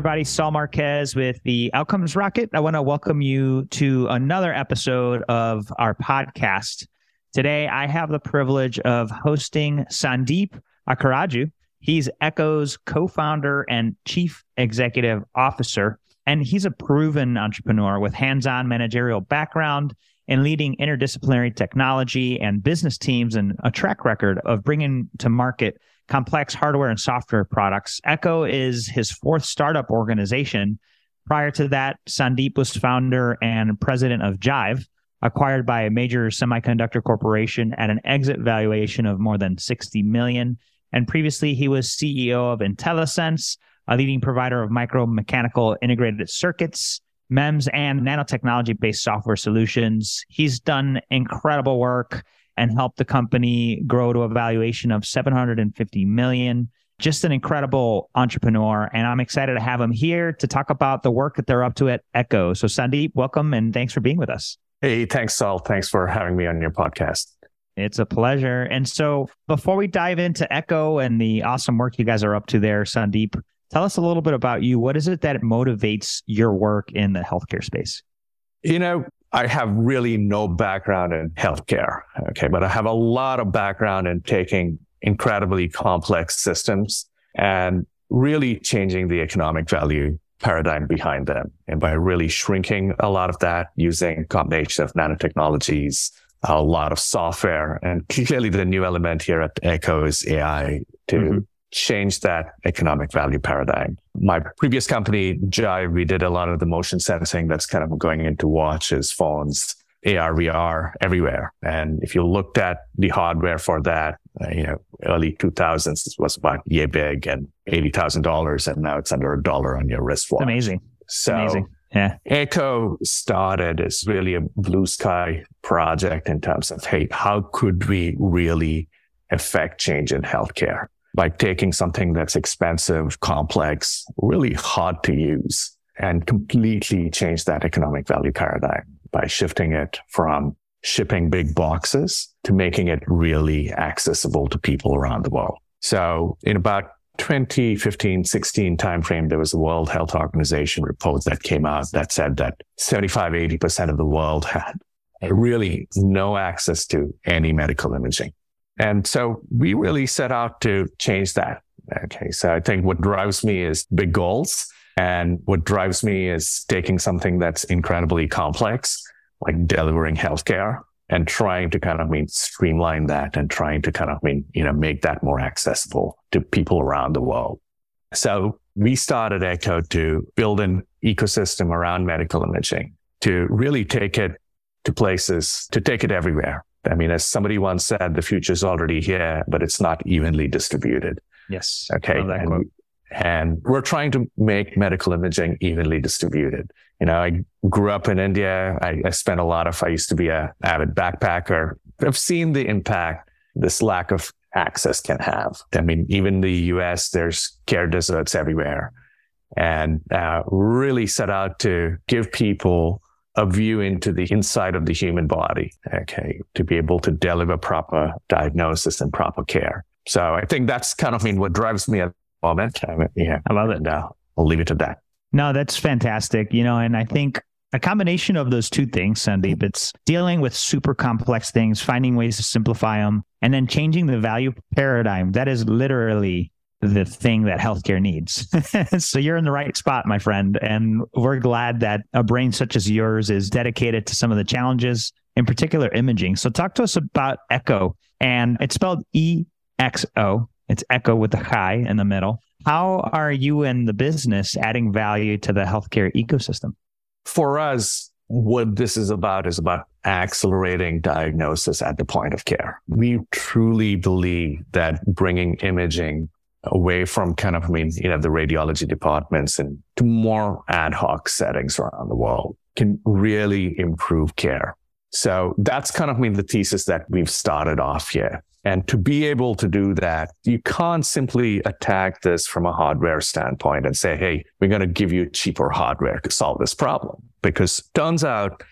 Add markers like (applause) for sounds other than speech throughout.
Everybody, Saul Marquez with the Outcomes Rocket. I want to welcome you to another episode of our podcast. Today, I have the privilege of hosting Sandeep Akkaraju. He's Exo's co founder and chief executive officer, and he's a proven entrepreneur with hands on managerial background and leading interdisciplinary technology and business teams and a track record of bringing to market complex hardware and software products. Exo is his fourth startup organization. Prior to that, Sandeep was founder and president of Jive, acquired by a major semiconductor corporation at an exit valuation of more than 60 million. And previously, he was CEO of IntelliSense, a leading provider of micromechanical integrated circuits, MEMS, and nanotechnology based software solutions. He's done incredible work and helped the company grow to a valuation of 750 million. Just an incredible entrepreneur. And I'm excited to have him here to talk about the work that they're up to at Exo. So, Sandeep, welcome and thanks for being with us. Hey, thanks, Saul. Thanks for having me on your podcast. It's a pleasure. And so, before we dive into Exo and the awesome work you guys are up to there, Sandeep, tell us a little bit about you. What is it that motivates your work in the healthcare space? You know, I have really no background in healthcare. Okay. But I have a lot of background in taking incredibly complex systems and really changing the economic value paradigm behind them. And by really shrinking a lot of that using combination of nanotechnologies, a lot of software and clearly the new element here at Exo is AI to mm-hmm change that economic value paradigm. My previous company, Jive, we did a lot of the motion sensing that's kind of going into watches, phones, AR, VR everywhere. And if you looked at the hardware for that, uh, you know, early 2000s, it was about yay big and $80,000. And now it's under a dollar on your wristwatch. Amazing. So Amazing. Yeah. Exo started as really a blue sky project in terms of, hey, how could we really affect change in healthcare? By taking something that's expensive, complex, really hard to use and completely change that economic value paradigm by shifting it from shipping big boxes to making it really accessible to people around the world. So in about 2015, 16 timeframe, there was a World Health Organization report that came out that said that 75, 80% of the world had really no access to any medical imaging. And so we really set out to change that. Okay. So I think what drives me is big goals. And what drives me is taking something that's incredibly complex, like delivering healthcare and trying to kind of mean streamline that and trying to kind of mean, you know, make that more accessible to people around the world. So we started Exo to build an ecosystem around medical imaging to really take it to places, to take it everywhere. I mean, as somebody once said, the future is already here, but it's not evenly distributed. Yes. Okay. And, and, we're trying to make medical imaging evenly distributed. You know, I grew up in India. I, I spent a lot of, I used to be a avid backpacker. I've seen the impact this lack of access can have. I mean, even the US, there's care deserts everywhere and uh, really set out to give people a view into the inside of the human body, okay, to be able to deliver proper diagnosis and proper care. So I think that's kind of I mean what drives me at the moment. I mean, yeah, I love it. Now uh, I'll leave it at that. No, that's fantastic. You know, and I think a combination of those two things, Sandeep, it's dealing with super complex things, finding ways to simplify them, and then changing the value paradigm. That is literally the thing that healthcare needs. (laughs) so you're in the right spot, my friend. And we're glad that a brain such as yours is dedicated to some of the challenges, in particular imaging. So talk to us about Exo. And it's spelled E X O. It's Echo with the high in the middle. How are you and the business adding value to the healthcare ecosystem? For us, what this is about is about accelerating diagnosis at the point of care. We truly believe that bringing imaging away from kind of, I mean, you know, the radiology departments and to more ad hoc settings around the world can really improve care. So that's kind of, mean, the thesis that we've started off here. And to be able to do that, you can't simply attack this from a hardware standpoint and say, Hey, we're going to give you cheaper hardware to solve this problem. Because turns out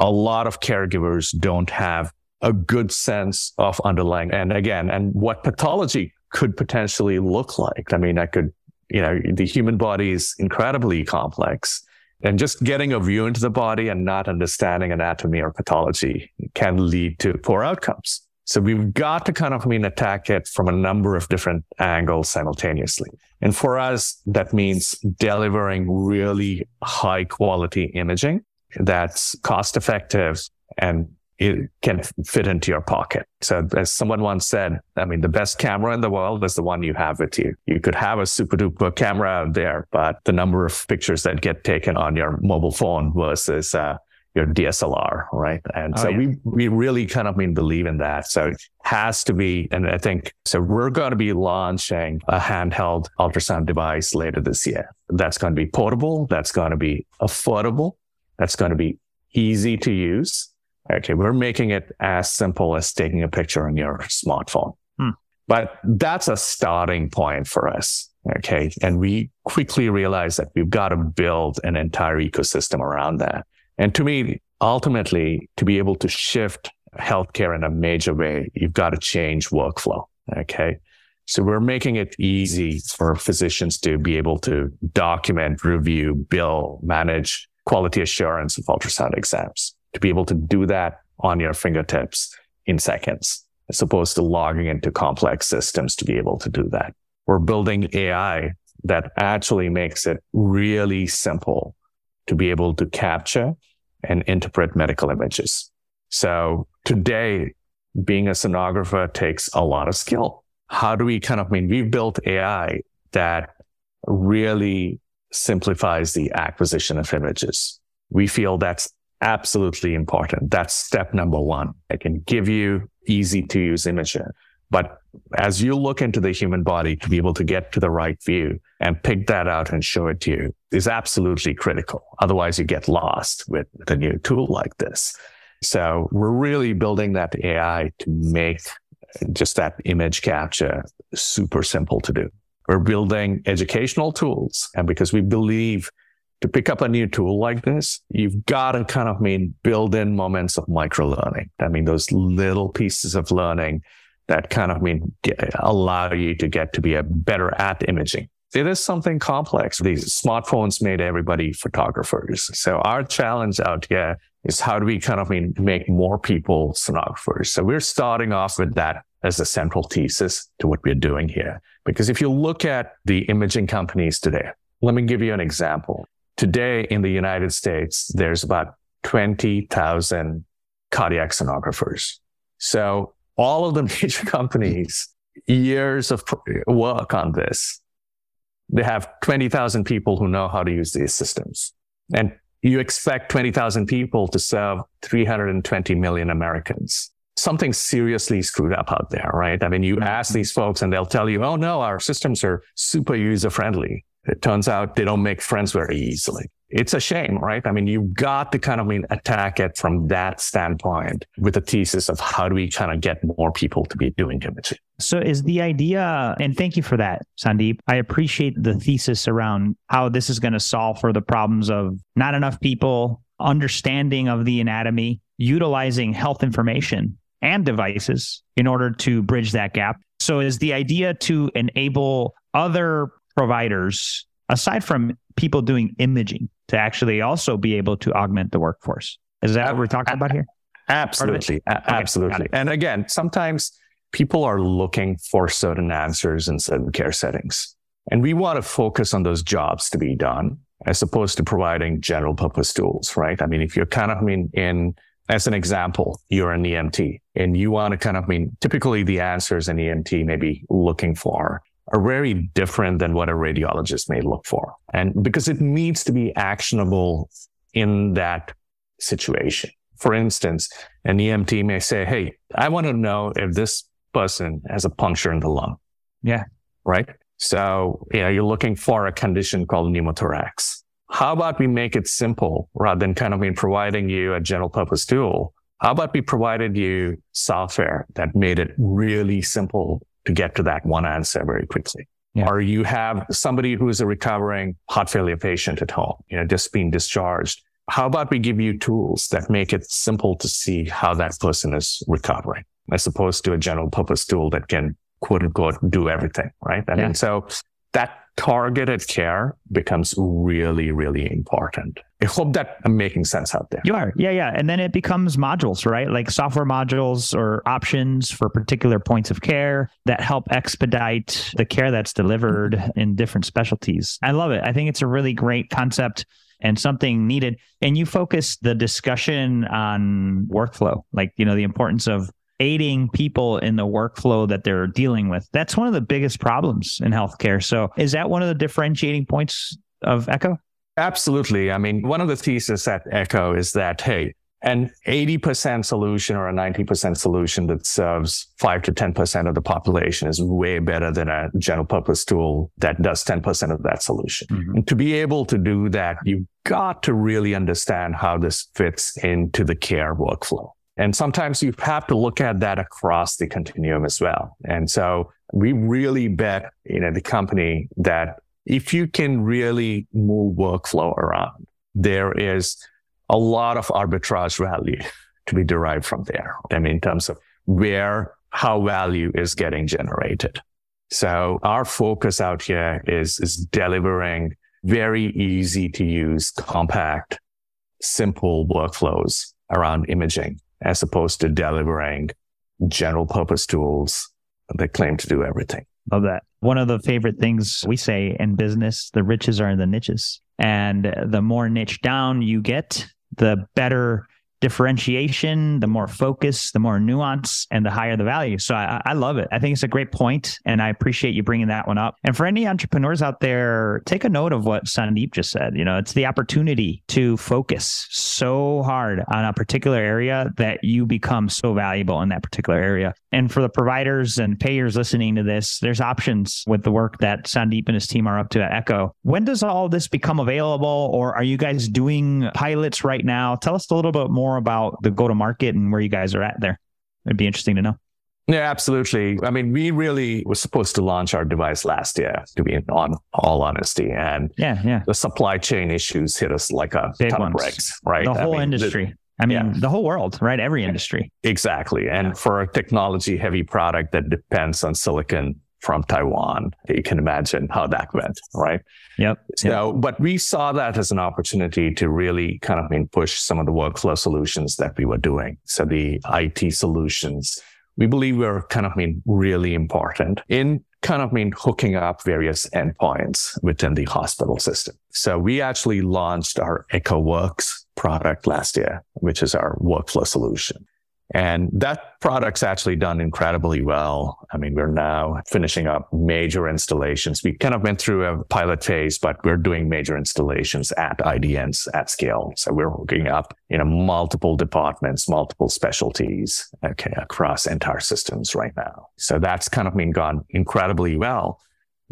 a lot of caregivers don't have a good sense of underlying. And again, and what pathology could potentially look like. I mean, I could you know, the human body is incredibly complex. And just getting a view into the body and not understanding anatomy or pathology can lead to poor outcomes. So we've got to kind of I mean attack it from a number of different angles simultaneously. And for us, that means delivering really high quality imaging that's cost effective and it can fit into your pocket. So as someone once said, I mean, the best camera in the world is the one you have with you. You could have a super duper camera out there, but the number of pictures that get taken on your mobile phone versus uh, your DSLR, right? And oh, so yeah. we we really kind of mean believe in that. So it has to be, and I think so. We're going to be launching a handheld ultrasound device later this year. That's going to be portable. That's going to be affordable. That's going to be easy to use Okay, we're making it as simple as taking a picture on your smartphone. Hmm. But that's a starting point for us. Okay. And we quickly realized that we've got to build an entire ecosystem around that. And to me, ultimately, to be able to shift healthcare in a major way, you've got to change workflow. Okay. So we're making it easy for physicians to be able to document, review, bill, manage quality assurance of ultrasound exams to be able to do that on your fingertips in seconds, as opposed to logging into complex systems to be able to do that. We're building AI that actually makes it really simple to be able to capture and interpret medical images. So today, being a sonographer takes a lot of skill. How do we kind of I mean we've built AI that really simplifies the acquisition of images. We feel that's absolutely important. That's step number one. I can give you easy to use images. But as you look into the human body to be able to get to the right view and pick that out and show it to you is absolutely critical. Otherwise you get lost with a new tool like this. So we're really building that AI to make just that image capture super simple to do. We're building educational tools and because we believe to pick up a new tool like this, you've got to kind of mean build in moments of micro learning. I mean, those little pieces of learning that kind of mean allow you to get to be a better at imaging. It is something complex. These smartphones made everybody photographers. So our challenge out here is how do we kind of mean make more people sonographers? So we're starting off with that as a central thesis to what we're doing here. Because if you look at the imaging companies today, let me give you an example. Today in the United States, there's about 20,000 cardiac sonographers. So all of the (laughs) major companies, years of work on this, they have 20,000 people who know how to use these systems. And you expect 20,000 people to serve 320 million Americans. Something seriously screwed up out there, right? I mean, you ask these folks and they'll tell you, oh no, our systems are super user friendly. It turns out they don't make friends very easily. It's a shame, right? I mean, you've got to kind of mean, attack it from that standpoint with a thesis of how do we kind of get more people to be doing imaging. So is the idea, and thank you for that, Sandeep. I appreciate the thesis around how this is going to solve for the problems of not enough people, understanding of the anatomy, utilizing health information and devices in order to bridge that gap. So is the idea to enable other providers, aside from people doing imaging, to actually also be able to augment the workforce. Is that what we're talking about here? Absolutely. Okay, absolutely. And again, sometimes people are looking for certain answers in certain care settings. And we want to focus on those jobs to be done as opposed to providing general purpose tools, right? I mean, if you're kind of, I mean, in, as an example, you're an EMT and you want to kind of, I mean, typically the answers an EMT may be looking for are very different than what a radiologist may look for. And because it needs to be actionable in that situation. For instance, an EMT may say, Hey, I want to know if this person has a puncture in the lung. Yeah. Right. So, you know, you're looking for a condition called pneumothorax. How about we make it simple rather than kind of being providing you a general purpose tool? How about we provided you software that made it really simple to get to that one answer very quickly. Yeah. Or you have somebody who's a recovering heart failure patient at home, you know, just being discharged. How about we give you tools that make it simple to see how that person is recovering as opposed to a general purpose tool that can quote unquote do everything, right? I yeah. mean, so that targeted care becomes really, really important. I hope that I'm making sense out there. You are. Yeah, yeah. And then it becomes modules, right? Like software modules or options for particular points of care that help expedite the care that's delivered mm-hmm. in different specialties. I love it. I think it's a really great concept and something needed. And you focus the discussion on workflow, like, you know, the importance of aiding people in the workflow that they're dealing with. That's one of the biggest problems in healthcare. So, is that one of the differentiating points of Exo? Absolutely. I mean, one of the theses at Exo is that, hey, an 80% solution or a 90% solution that serves 5 to 10% of the population is way better than a general purpose tool that does 10% of that solution. Mm-hmm. And to be able to do that, you've got to really understand how this fits into the care workflow. And sometimes you have to look at that across the continuum as well. And so we really bet, you know, the company that if you can really move workflow around, there is a lot of arbitrage value to be derived from there. I mean, in terms of where, how value is getting generated. So our focus out here is, is delivering very easy to use, compact, simple workflows around imaging as opposed to delivering general purpose tools that claim to do everything. Love that. One of the favorite things we say in business, the riches are in the niches. And the more niche down you get, the better differentiation, the more focus, the more nuance, and the higher the value. So I, I, love it. I think it's a great point, and I appreciate you bringing that one up. And for any entrepreneurs out there, take a note of what Sandeep just said. You know, it's the opportunity to focus so hard on a particular area that you become so valuable in that particular area. And for the providers and payers listening to this, there's options with the work that Sandeep and his team are up to at Exo. When does all this become available, or are you guys doing pilots right now? Tell us a little bit more about the go to market and where you guys are at there. It'd be interesting to know. Yeah, absolutely. I mean, we really were supposed to launch our device last year, to be on all honesty. And yeah, yeah. the supply chain issues hit us like a Big ton ones. of bricks, right? The whole I mean, industry. The, I mean, yeah. the whole world, right? Every industry. Exactly. And for a technology heavy product that depends on silicon from Taiwan, you can imagine how that went, right? Yep. So, yep. but we saw that as an opportunity to really kind of I mean, push some of the workflow solutions that we were doing. So the IT solutions, we believe were kind of I mean really important in kind of mean hooking up various endpoints within the hospital system. So we actually launched our ExoWorks product last year, which is our workflow solution. And that product's actually done incredibly well. I mean, we're now finishing up major installations. We kind of went through a pilot phase, but we're doing major installations at IDNs at scale. So we're hooking up, you know, multiple departments, multiple specialties, okay, across entire systems right now. So that's kind of been gone incredibly well.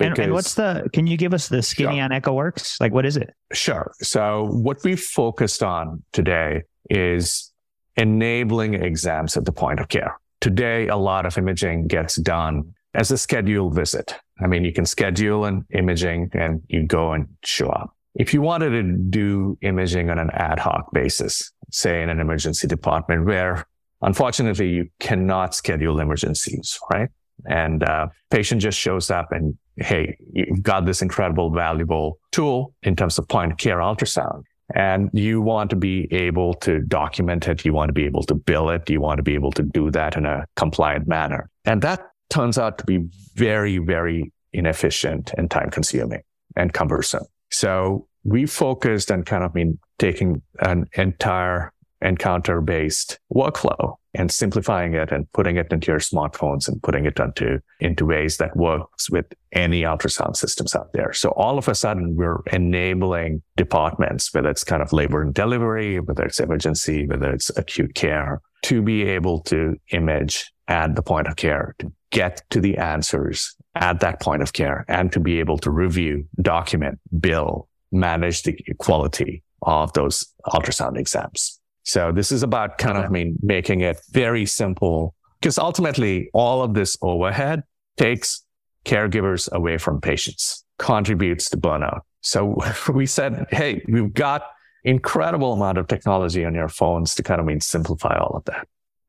And, and, what's the, can you give us the skinny sure. on ExoWorks? Like, what is it? Sure. So what we focused on today is enabling exams at the point of care. Today, a lot of imaging gets done as a scheduled visit. I mean, you can schedule an imaging and you go and show up. If you wanted to do imaging on an ad hoc basis, say in an emergency department where unfortunately you cannot schedule emergencies, right? And uh, patient just shows up and hey, you've got this incredible, valuable tool in terms of point of care ultrasound. And you want to be able to document it. You want to be able to bill it. You want to be able to do that in a compliant manner. And that turns out to be very, very inefficient and time consuming and cumbersome. So we focused on kind of mean taking an entire encounter based workflow and simplifying it and putting it into your smartphones and putting it into, into ways that works with any ultrasound systems out there. So all of a sudden we're enabling departments, whether it's kind of labor and delivery, whether it's emergency, whether it's acute care, to be able to image at the point of care, to get to the answers at that point of care and to be able to review, document, bill, manage the quality of those ultrasound exams. So this is about kind of, I mean, making it very simple because ultimately all of this overhead takes caregivers away from patients, contributes to burnout. So (laughs) we said, Hey, we've got incredible amount of technology on your phones to kind of mean simplify all of that.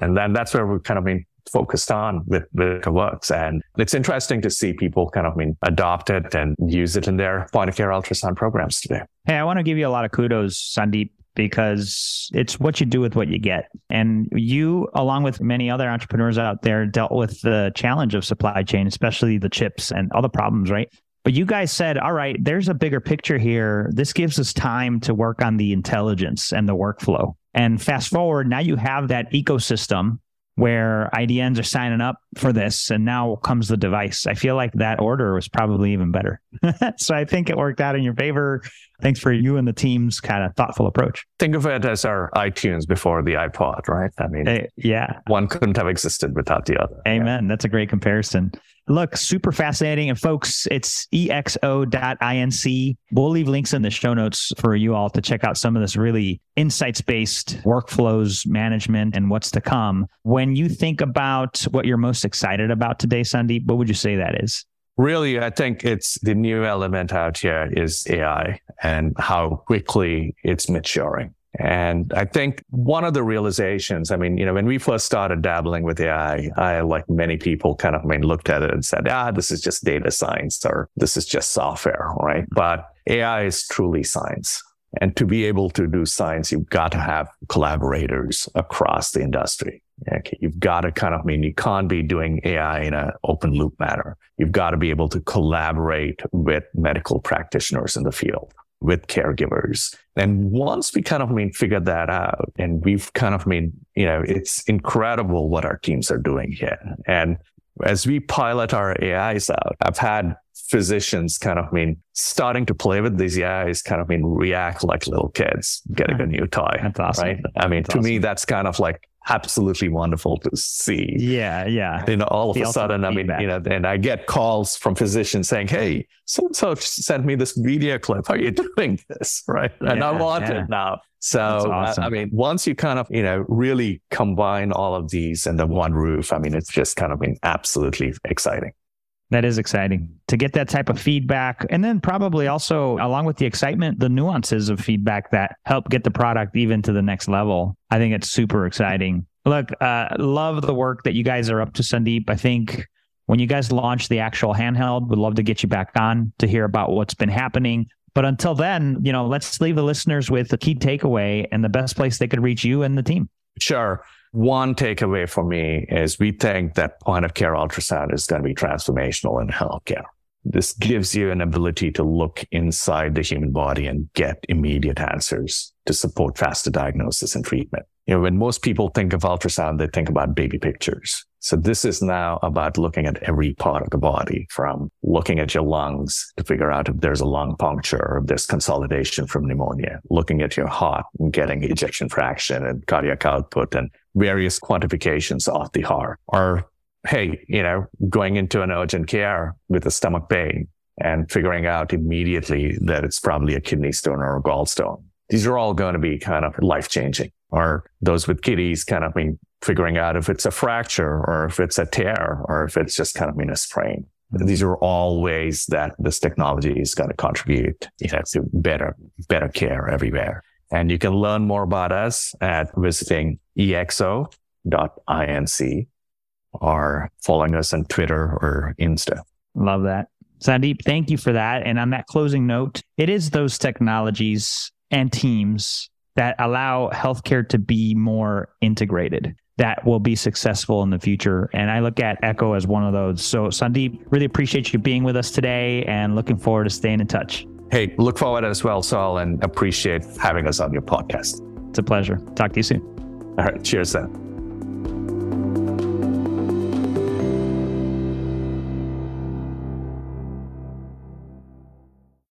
And then that's where we kind of mean focused on with, with works. And it's interesting to see people kind of I mean adopt it and use it in their point of care ultrasound programs today. Hey, I want to give you a lot of kudos, Sandeep, because it's what you do with what you get. And you, along with many other entrepreneurs out there, dealt with the challenge of supply chain, especially the chips and the problems, right? But you guys said, all right, there's a bigger picture here. This gives us time to work on the intelligence and the workflow. And fast forward, now you have that ecosystem where IDNs are signing up for this, and now comes the device. I feel like that order was probably even better. (laughs) so I think it worked out in your favor. Thanks for you and the team's kind of thoughtful approach. Think of it as our iTunes before the iPod, right? I mean, hey, yeah, one couldn't have existed without the other. Amen. Yeah. That's a great comparison. Look, super fascinating. And folks, it's exo.inc. We'll leave links in the show notes for you all to check out some of this really insights based workflows management and what's to come. When you think about what you're most excited about today, Sandeep, what would you say that is? Really, I think it's the new element out here is AI and how quickly it's maturing. And I think one of the realizations, I mean, you know, when we first started dabbling with AI, I, like many people, kind of, I mean, looked at it and said, ah, this is just data science or this is just software, right? But AI is truly science. And to be able to do science, you've got to have collaborators across the industry. Okay. You've got to kind of I mean you can't be doing AI in an open loop manner. You've got to be able to collaborate with medical practitioners in the field, with caregivers. And once we kind of I mean figured that out and we've kind of I mean, you know, it's incredible what our teams are doing here. And as we pilot our AIs out, I've had physicians kind of I mean starting to play with these AIs kind of I mean react like little kids getting a new toy. That's awesome. Right. I mean, that's to awesome. me, that's kind of like absolutely wonderful to see. Yeah, yeah. You know, all of the a sudden, I mean, you know, and I get calls from physicians saying, "Hey, so and so sent me this video clip. How are you (laughs) doing this?" Right, and yeah, I want yeah. it now. So, uh, awesome. I, I, mean, once you kind of, you know, really combine all of these under one roof, I mean, it's just kind of been absolutely exciting. That is exciting to get that type of feedback. And then probably also, along with the excitement, the nuances of feedback that help get the product even to the next level. I think it's super exciting. Look, uh, love the work that you guys are up to, Sandeep. I think when you guys launch the actual handheld, would love to get you back on to hear about what's been happening. But until then, you know, let's leave the listeners with a key takeaway and the best place they could reach you and the team. Sure. One takeaway for me is we think that point of care ultrasound is going to be transformational in healthcare. This gives you an ability to look inside the human body and get immediate answers to support faster diagnosis and treatment. You know, when most people think of ultrasound, they think about baby pictures. So this is now about looking at every part of the body from looking at your lungs to figure out if there's a lung puncture or if there's consolidation from pneumonia, looking at your heart and getting ejection fraction and cardiac output and various quantifications of the heart or hey, you know, going into an urgent care with a stomach pain and figuring out immediately that it's probably a kidney stone or a gallstone. These are all going to be kind of life changing. Or those with kidneys kind of I mean figuring out if it's a fracture or if it's a tear or if it's just kind of in a sprain. Mm-hmm. These are all ways that this technology is going to contribute you know, to better, better care everywhere. And you can learn more about us at visiting exo.inc or following us on Twitter or Insta. Love that. Sandeep, thank you for that. And on that closing note, it is those technologies and teams that allow healthcare to be more integrated that will be successful in the future. And I look at Exo as one of those. So, Sandeep, really appreciate you being with us today and looking forward to staying in touch. Hey, look forward as well, Saul, and appreciate having us on your podcast. It's a pleasure. Talk to you soon. All right. Cheers then.